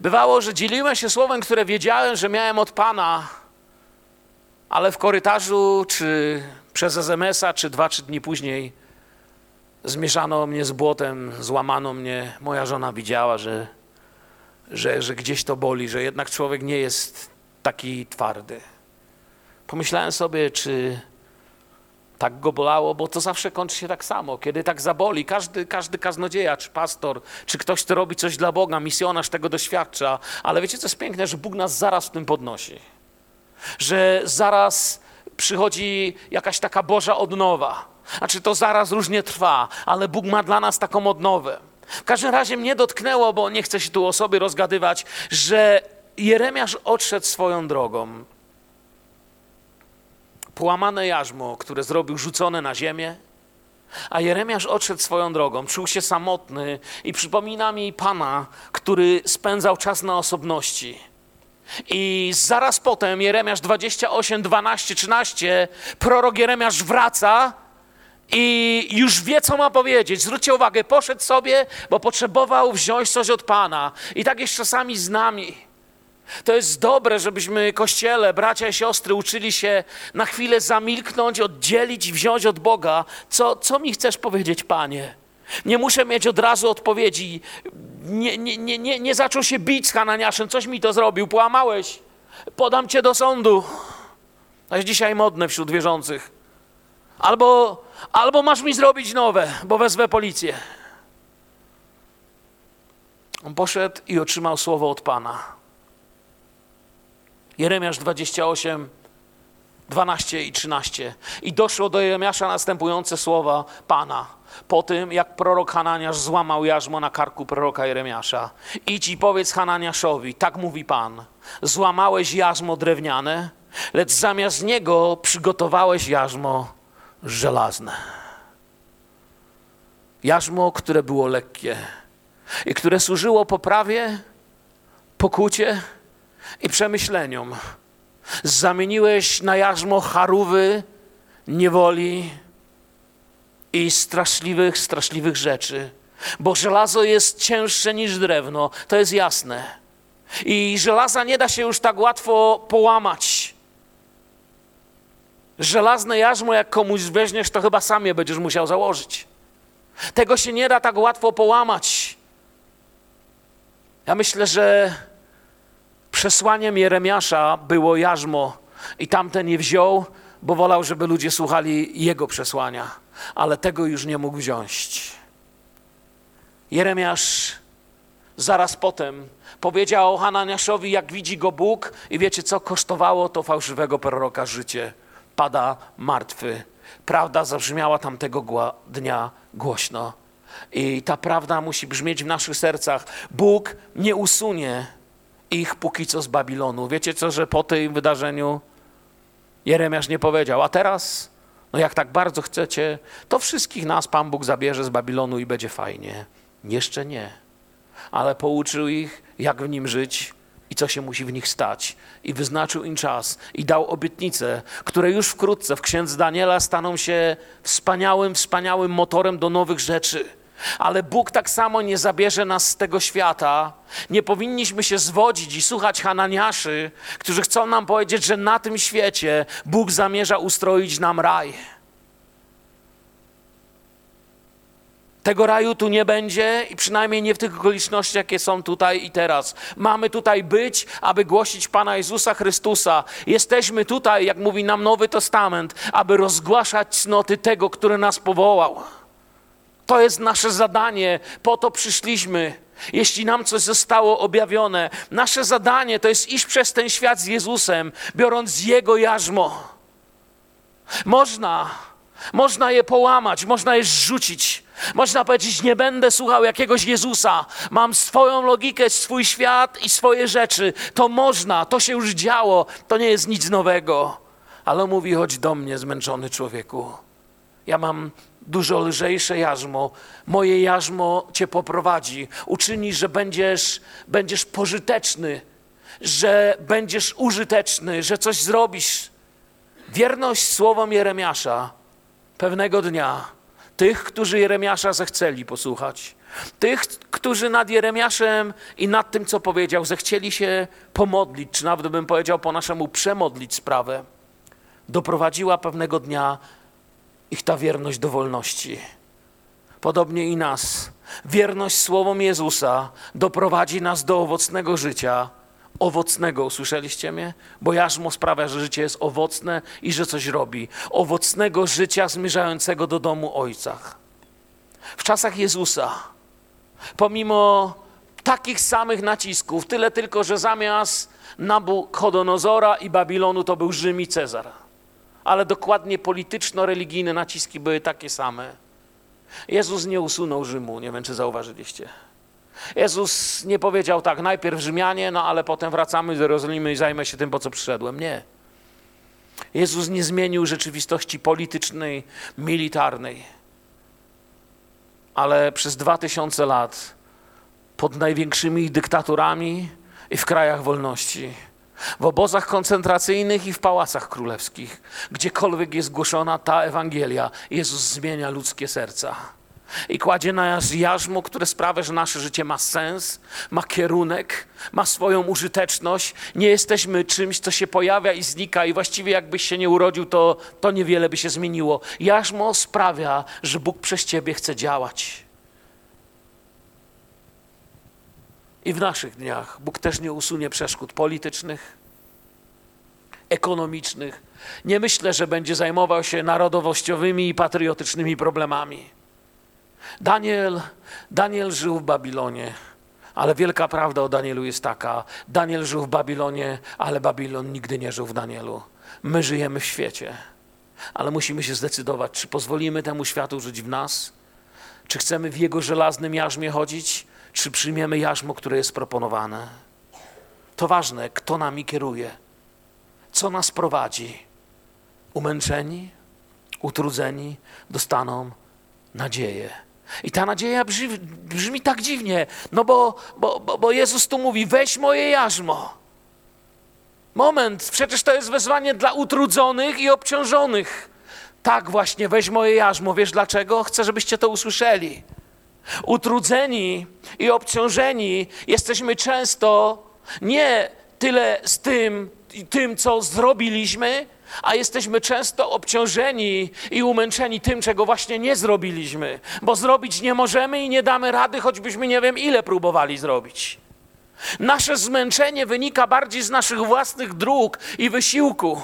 Bywało, że dzieliłem się słowem, które wiedziałem, że miałem od Pana, ale w korytarzu, czy przez SMS-a, czy dwa, trzy dni później zmieszano mnie z błotem, złamano mnie. Moja żona widziała, że, że, że gdzieś to boli, że jednak człowiek nie jest taki twardy. Pomyślałem sobie, czy tak go bolało, bo to zawsze kończy się tak samo. Kiedy tak zaboli, każdy, każdy kaznodzieja, czy pastor, czy ktoś, kto robi coś dla Boga, misjonarz tego doświadcza. Ale wiecie, co jest piękne, że Bóg nas zaraz w tym podnosi. Że zaraz przychodzi jakaś taka Boża odnowa. Znaczy to zaraz różnie trwa, ale Bóg ma dla nas taką odnowę. W każdym razie mnie dotknęło, bo nie chcę się tu o sobie rozgadywać, że Jeremiasz odszedł swoją drogą. Połamane jarzmo, które zrobił rzucone na ziemię, a Jeremiasz odszedł swoją drogą, czuł się samotny i przypomina mi Pana, który spędzał czas na osobności. I zaraz potem Jeremiasz 28, 12, 13, prorok Jeremiasz wraca i już wie, co ma powiedzieć. Zwróćcie uwagę, poszedł sobie, bo potrzebował wziąć coś od Pana. I tak jest czasami z nami. To jest dobre, żebyśmy kościele, bracia i siostry, uczyli się na chwilę zamilknąć, oddzielić i wziąć od Boga. Co, co mi chcesz powiedzieć, Panie? Nie muszę mieć od razu odpowiedzi. Nie, nie, nie, nie, nie zaczął się bić z Hananiaszem. Coś mi to zrobił. Połamałeś. Podam cię do sądu. To jest dzisiaj modne wśród wierzących. Albo, albo masz mi zrobić nowe, bo wezwę policję. On poszedł i otrzymał słowo od Pana. Jeremiasz 28, 12 i 13. I doszło do Jeremiasza następujące słowa Pana. Po tym, jak prorok Hananiasz złamał jarzmo na karku proroka Jeremiasza. Idź i powiedz Hananiaszowi, tak mówi Pan. Złamałeś jarzmo drewniane, lecz zamiast niego przygotowałeś jarzmo żelazne. Jarzmo, które było lekkie i które służyło poprawie, pokucie i przemyśleniom. Zamieniłeś na jarzmo charówy, niewoli i straszliwych, straszliwych rzeczy. Bo żelazo jest cięższe niż drewno, to jest jasne. I żelaza nie da się już tak łatwo połamać. Żelazne jarzmo, jak komuś weźmiesz, to chyba sam je będziesz musiał założyć. Tego się nie da tak łatwo połamać. Ja myślę, że przesłaniem Jeremiasza było jarzmo i tamten je wziął, bo wolał, żeby ludzie słuchali jego przesłania, ale tego już nie mógł wziąć. Jeremiasz zaraz potem powiedział Hananiaszowi, jak widzi go Bóg i wiecie co, kosztowało to fałszywego proroka życie. Pada martwy. Prawda zabrzmiała tamtego dnia głośno. I ta prawda musi brzmieć w naszych sercach. Bóg nie usunie ich póki co z Babilonu. Wiecie co, że po tym wydarzeniu Jeremiasz nie powiedział, a teraz, no jak tak bardzo chcecie, to wszystkich nas Pan Bóg zabierze z Babilonu i będzie fajnie. Jeszcze nie. Ale pouczył ich, jak w nim żyć co się musi w nich stać. I wyznaczył im czas i dał obietnice, które już wkrótce w księdze Daniela staną się wspaniałym, wspaniałym motorem do nowych rzeczy ale Bóg tak samo nie zabierze nas z tego świata. Nie powinniśmy się zwodzić i słuchać Hananiaszy, którzy chcą nam powiedzieć, że na tym świecie Bóg zamierza ustroić nam raj. Tego raju tu nie będzie i przynajmniej nie w tych okolicznościach, jakie są tutaj i teraz. Mamy tutaj być, aby głosić Pana Jezusa Chrystusa. Jesteśmy tutaj, jak mówi nam Nowy Testament, aby rozgłaszać cnoty tego, który nas powołał. To jest nasze zadanie, po to przyszliśmy. Jeśli nam coś zostało objawione, nasze zadanie to jest iść przez ten świat z Jezusem, biorąc Jego jarzmo. Można, można je połamać, można je zrzucić. Można powiedzieć, nie będę słuchał jakiegoś Jezusa. Mam swoją logikę, swój świat i swoje rzeczy. To można, to się już działo, to nie jest nic nowego. Ale mówi, chodź do mnie, zmęczony człowieku. Ja mam dużo lżejsze jarzmo. Moje jarzmo cię poprowadzi, uczyni, że będziesz, będziesz pożyteczny, że będziesz użyteczny, że coś zrobisz. Wierność słowom Jeremiasza pewnego dnia, tych, którzy Jeremiasza zechceli posłuchać, Tych, którzy nad Jeremiaszem i nad tym, co powiedział, zechcieli się pomodlić, czy nawet bym powiedział po naszemu przemodlić sprawę, doprowadziła pewnego dnia ich ta wierność do wolności. Podobnie i nas. Wierność słowom Jezusa doprowadzi nas do owocnego życia. Owocnego, usłyszeliście mnie? Bo jarzmo sprawia, że życie jest owocne i że coś robi. Owocnego życia zmierzającego do domu Ojca. W czasach Jezusa, pomimo takich samych nacisków, tyle tylko, że zamiast Nabuchodonozora i Babilonu to był Rzym i Cezar. Ale dokładnie polityczno-religijne naciski były takie same. Jezus nie usunął Rzymu, nie wiem czy zauważyliście. Jezus nie powiedział tak, najpierw Rzymianie, no ale potem wracamy do Jerozolimy i zajmę się tym, po co przyszedłem. Nie. Jezus nie zmienił rzeczywistości politycznej, militarnej. Ale przez dwa tysiące lat pod największymi dyktaturami i w krajach wolności, w obozach koncentracyjnych i w pałacach królewskich, gdziekolwiek jest głoszona ta Ewangelia, Jezus zmienia ludzkie serca i kładzie na nas jarzmo, które sprawia, że nasze życie ma sens, ma kierunek, ma swoją użyteczność. Nie jesteśmy czymś, co się pojawia i znika, i właściwie jakbyś się nie urodził, to, to niewiele by się zmieniło. Jarzmo sprawia, że Bóg przez ciebie chce działać. I w naszych dniach Bóg też nie usunie przeszkód politycznych, ekonomicznych. Nie myślę, że będzie zajmował się narodowościowymi i patriotycznymi problemami. Daniel, Daniel żył w Babilonie, ale wielka prawda o Danielu jest taka: Daniel żył w Babilonie, ale Babilon nigdy nie żył w Danielu. My żyjemy w świecie, ale musimy się zdecydować, czy pozwolimy temu światu żyć w nas, czy chcemy w jego żelaznym jarzmie chodzić, czy przyjmiemy jarzmo, które jest proponowane. To ważne, kto nami kieruje, co nas prowadzi. Umęczeni, utrudzeni dostaną nadzieję. I ta nadzieja brzmi, brzmi tak dziwnie, no bo, bo, bo, bo Jezus tu mówi: weź moje jarzmo. Moment, przecież to jest wezwanie dla utrudzonych i obciążonych. Tak właśnie, weź moje jarzmo. Wiesz dlaczego? Chcę, żebyście to usłyszeli. Utrudzeni i obciążeni jesteśmy często nie tyle z tym, tym co zrobiliśmy, a jesteśmy często obciążeni i umęczeni tym, czego właśnie nie zrobiliśmy, bo zrobić nie możemy i nie damy rady, choćbyśmy nie wiem ile próbowali zrobić. Nasze zmęczenie wynika bardziej z naszych własnych dróg i wysiłku.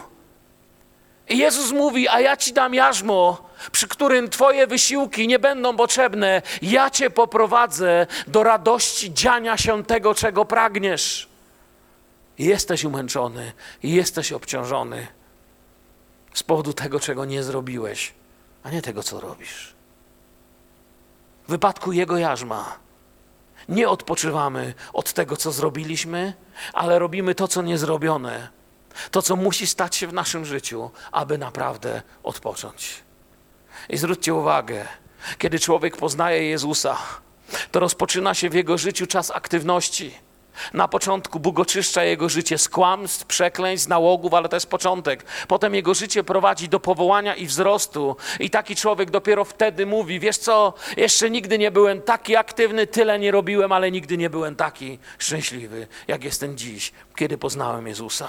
I Jezus mówi: A ja ci dam jarzmo, przy którym Twoje wysiłki nie będą potrzebne. Ja Cię poprowadzę do radości dziania się tego, czego pragniesz. Jesteś umęczony, jesteś obciążony z powodu tego, czego nie zrobiłeś, a nie tego, co robisz. W wypadku Jego jarzma nie odpoczywamy od tego, co zrobiliśmy, ale robimy to, co niezrobione, to, co musi stać się w naszym życiu, aby naprawdę odpocząć. I zwróćcie uwagę, kiedy człowiek poznaje Jezusa, to rozpoczyna się w jego życiu czas aktywności na początku Bóg oczyszcza jego życie z kłamstw, przekleństw, nałogów, ale to jest początek. Potem jego życie prowadzi do powołania i wzrostu. I taki człowiek dopiero wtedy mówi: Wiesz co, jeszcze nigdy nie byłem taki aktywny, tyle nie robiłem, ale nigdy nie byłem taki szczęśliwy, jak jestem dziś, kiedy poznałem Jezusa.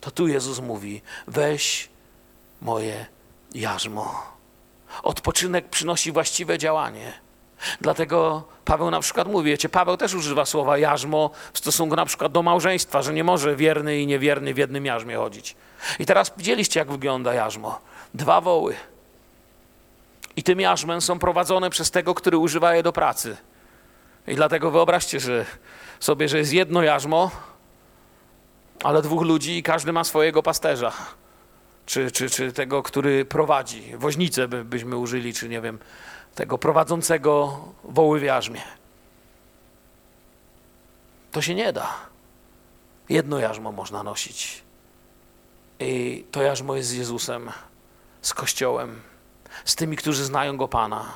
To tu Jezus mówi: Weź moje jarzmo. Odpoczynek przynosi właściwe działanie. Dlatego Paweł na przykład mówi, wiecie, Paweł też używa słowa jarzmo w stosunku na przykład do małżeństwa, że nie może wierny i niewierny w jednym jarzmie chodzić. I teraz widzieliście, jak wygląda jarzmo. Dwa woły. I tym jarzmem są prowadzone przez tego, który używa je do pracy. I dlatego wyobraźcie że sobie, że jest jedno jarzmo, ale dwóch ludzi i każdy ma swojego pasterza. Czy, czy, czy tego, który prowadzi. Woźnicę by, byśmy użyli, czy nie wiem, tego prowadzącego woły w jarzmie. To się nie da. Jedno jarzmo można nosić. I to jarzmo jest z Jezusem, z Kościołem, z tymi, którzy znają Go Pana.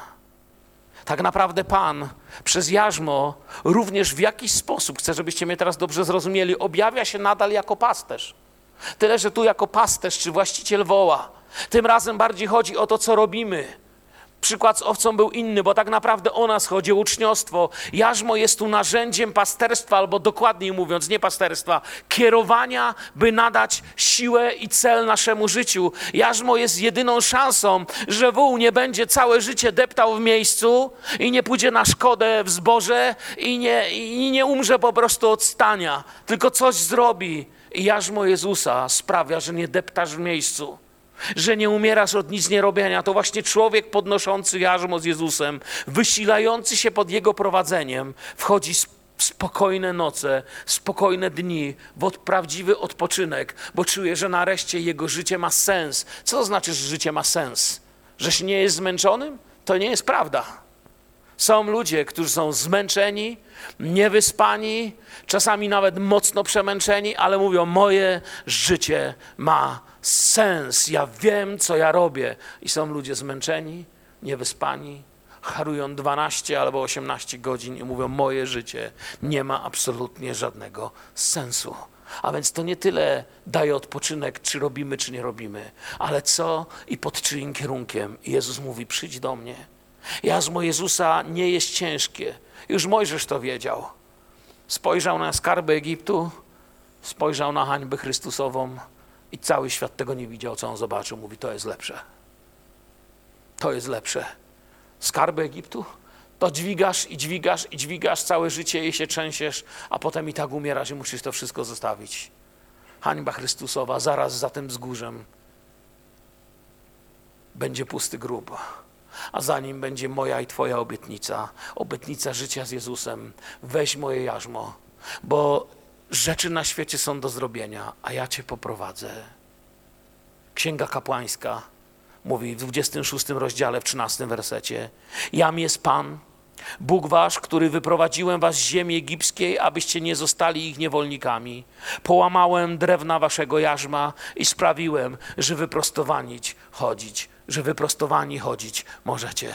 Tak naprawdę Pan przez jarzmo również w jakiś sposób, chcę, żebyście mnie teraz dobrze zrozumieli, objawia się nadal jako pasterz. Tyle, że tu jako pasterz czy właściciel woła. Tym razem bardziej chodzi o to, co robimy Przykład z owcą był inny, bo tak naprawdę o nas chodzi, uczniostwo. Jarzmo jest tu narzędziem pasterstwa, albo dokładniej mówiąc, nie pasterstwa, kierowania, by nadać siłę i cel naszemu życiu. Jarzmo jest jedyną szansą, że wół nie będzie całe życie deptał w miejscu i nie pójdzie na szkodę w zboże i nie, i nie umrze po prostu od stania, tylko coś zrobi. I jarzmo Jezusa sprawia, że nie deptasz w miejscu że nie umierasz od nic nie robienia. To właśnie człowiek podnoszący jarzmo z Jezusem, wysilający się pod Jego prowadzeniem, wchodzi w spokojne noce, spokojne dni, w od, prawdziwy odpoczynek, bo czuje, że nareszcie jego życie ma sens. Co to znaczy, że życie ma sens? Że się nie jest zmęczonym? To nie jest prawda. Są ludzie, którzy są zmęczeni, niewyspani, czasami nawet mocno przemęczeni, ale mówią: Moje życie ma sens, ja wiem, co ja robię. I są ludzie zmęczeni, niewyspani, harują 12 albo 18 godzin i mówią: Moje życie nie ma absolutnie żadnego sensu. A więc to nie tyle daje odpoczynek, czy robimy, czy nie robimy, ale co i pod czyim kierunkiem. I Jezus mówi: Przyjdź do mnie. Jazmo Jezusa nie jest ciężkie. Już Mojżesz to wiedział. Spojrzał na skarby Egiptu, spojrzał na hańbę Chrystusową i cały świat tego nie widział, co on zobaczył. Mówi, to jest lepsze. To jest lepsze. Skarby Egiptu? To dźwigasz i dźwigasz i dźwigasz całe życie i się trzęsiesz, a potem i tak umierasz i musisz to wszystko zostawić. Hańba Chrystusowa, zaraz za tym wzgórzem będzie pusty grób a za nim będzie moja i Twoja obietnica, obietnica życia z Jezusem. Weź moje jarzmo, bo rzeczy na świecie są do zrobienia, a ja Cię poprowadzę. Księga kapłańska mówi w 26 rozdziale, w 13 wersecie: Jam jest Pan, Bóg wasz, który wyprowadziłem was z ziemi egipskiej, abyście nie zostali ich niewolnikami. Połamałem drewna waszego jarzma i sprawiłem, że wyprostowanić chodzić że wyprostowani chodzić możecie.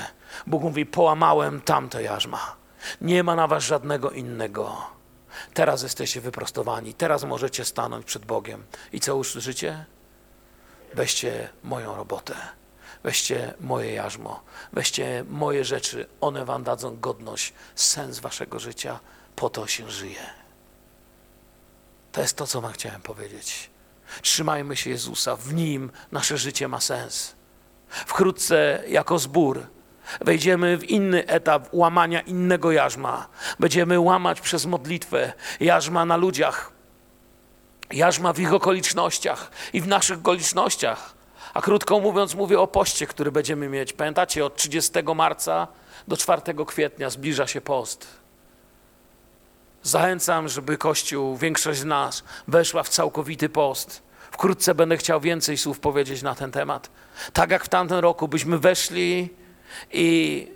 Bóg mówi: Połamałem tamte jarzma. Nie ma na was żadnego innego. Teraz jesteście wyprostowani, teraz możecie stanąć przed Bogiem. I co usłyszycie? Weźcie moją robotę, weźcie moje jarzmo, weźcie moje rzeczy. One wam dadzą godność, sens waszego życia. Po to się żyje. To jest to, co wam chciałem powiedzieć. Trzymajmy się Jezusa, w Nim nasze życie ma sens. Wkrótce jako zbór wejdziemy w inny etap łamania innego jarzma. Będziemy łamać przez modlitwę jarzma na ludziach, jarzma w ich okolicznościach i w naszych okolicznościach. A krótko mówiąc, mówię o poście, który będziemy mieć. Pamiętacie, od 30 marca do 4 kwietnia zbliża się post. Zachęcam, żeby Kościół, większość z nas, weszła w całkowity post. Wkrótce będę chciał więcej słów powiedzieć na ten temat. Tak jak w tamtym roku byśmy weszli i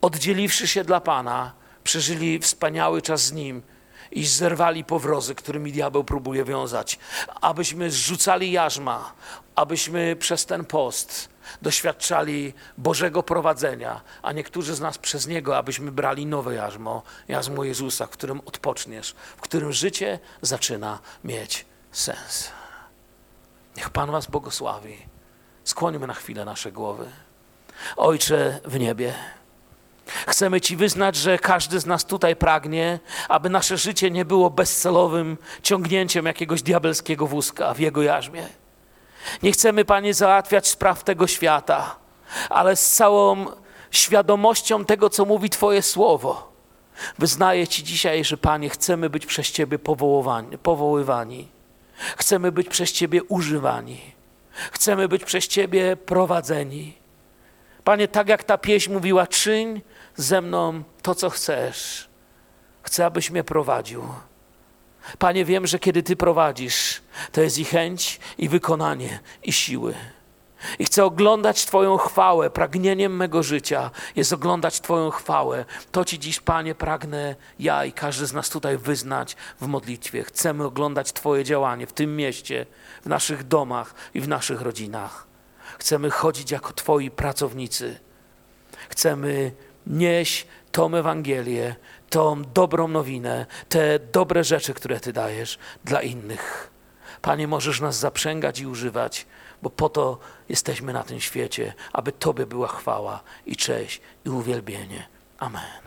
oddzieliwszy się dla Pana, przeżyli wspaniały czas z Nim i zerwali powrozy, którymi diabeł próbuje wiązać. Abyśmy zrzucali jarzma, abyśmy przez ten post doświadczali Bożego prowadzenia, a niektórzy z nas przez Niego, abyśmy brali nowe jarzmo, jarzmo Jezusa, w którym odpoczniesz, w którym życie zaczyna mieć sens. Niech Pan Was błogosławi. Skłonimy na chwilę nasze głowy. Ojcze w niebie, chcemy Ci wyznać, że każdy z nas tutaj pragnie, aby nasze życie nie było bezcelowym ciągnięciem jakiegoś diabelskiego wózka w jego jarzmie. Nie chcemy, Panie, załatwiać spraw tego świata, ale z całą świadomością tego, co mówi Twoje słowo. Wyznaję Ci dzisiaj, że Panie, chcemy być przez Ciebie powoływani. Chcemy być przez Ciebie używani. Chcemy być przez Ciebie prowadzeni. Panie, tak jak ta pieśń mówiła, czyń ze mną to, co chcesz. Chcę, abyś mnie prowadził. Panie, wiem, że kiedy Ty prowadzisz, to jest i chęć, i wykonanie, i siły. I chcę oglądać Twoją chwałę. Pragnieniem mego życia jest oglądać Twoją chwałę. To Ci dziś, Panie, pragnę ja i każdy z nas tutaj wyznać w modlitwie. Chcemy oglądać Twoje działanie w tym mieście, w naszych domach i w naszych rodzinach. Chcemy chodzić jako Twoi pracownicy. Chcemy nieść tą Ewangelię, tą dobrą nowinę, te dobre rzeczy, które Ty dajesz dla innych. Panie, możesz nas zaprzęgać i używać, bo po to jesteśmy na tym świecie, aby Tobie była chwała i cześć i uwielbienie. Amen.